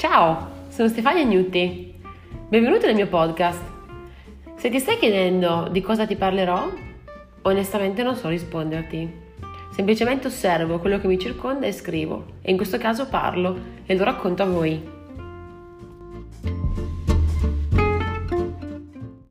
Ciao, sono Stefania Gnutti. Benvenuto nel mio podcast. Se ti stai chiedendo di cosa ti parlerò, onestamente non so risponderti. Semplicemente osservo quello che mi circonda e scrivo, e in questo caso parlo e lo racconto a voi.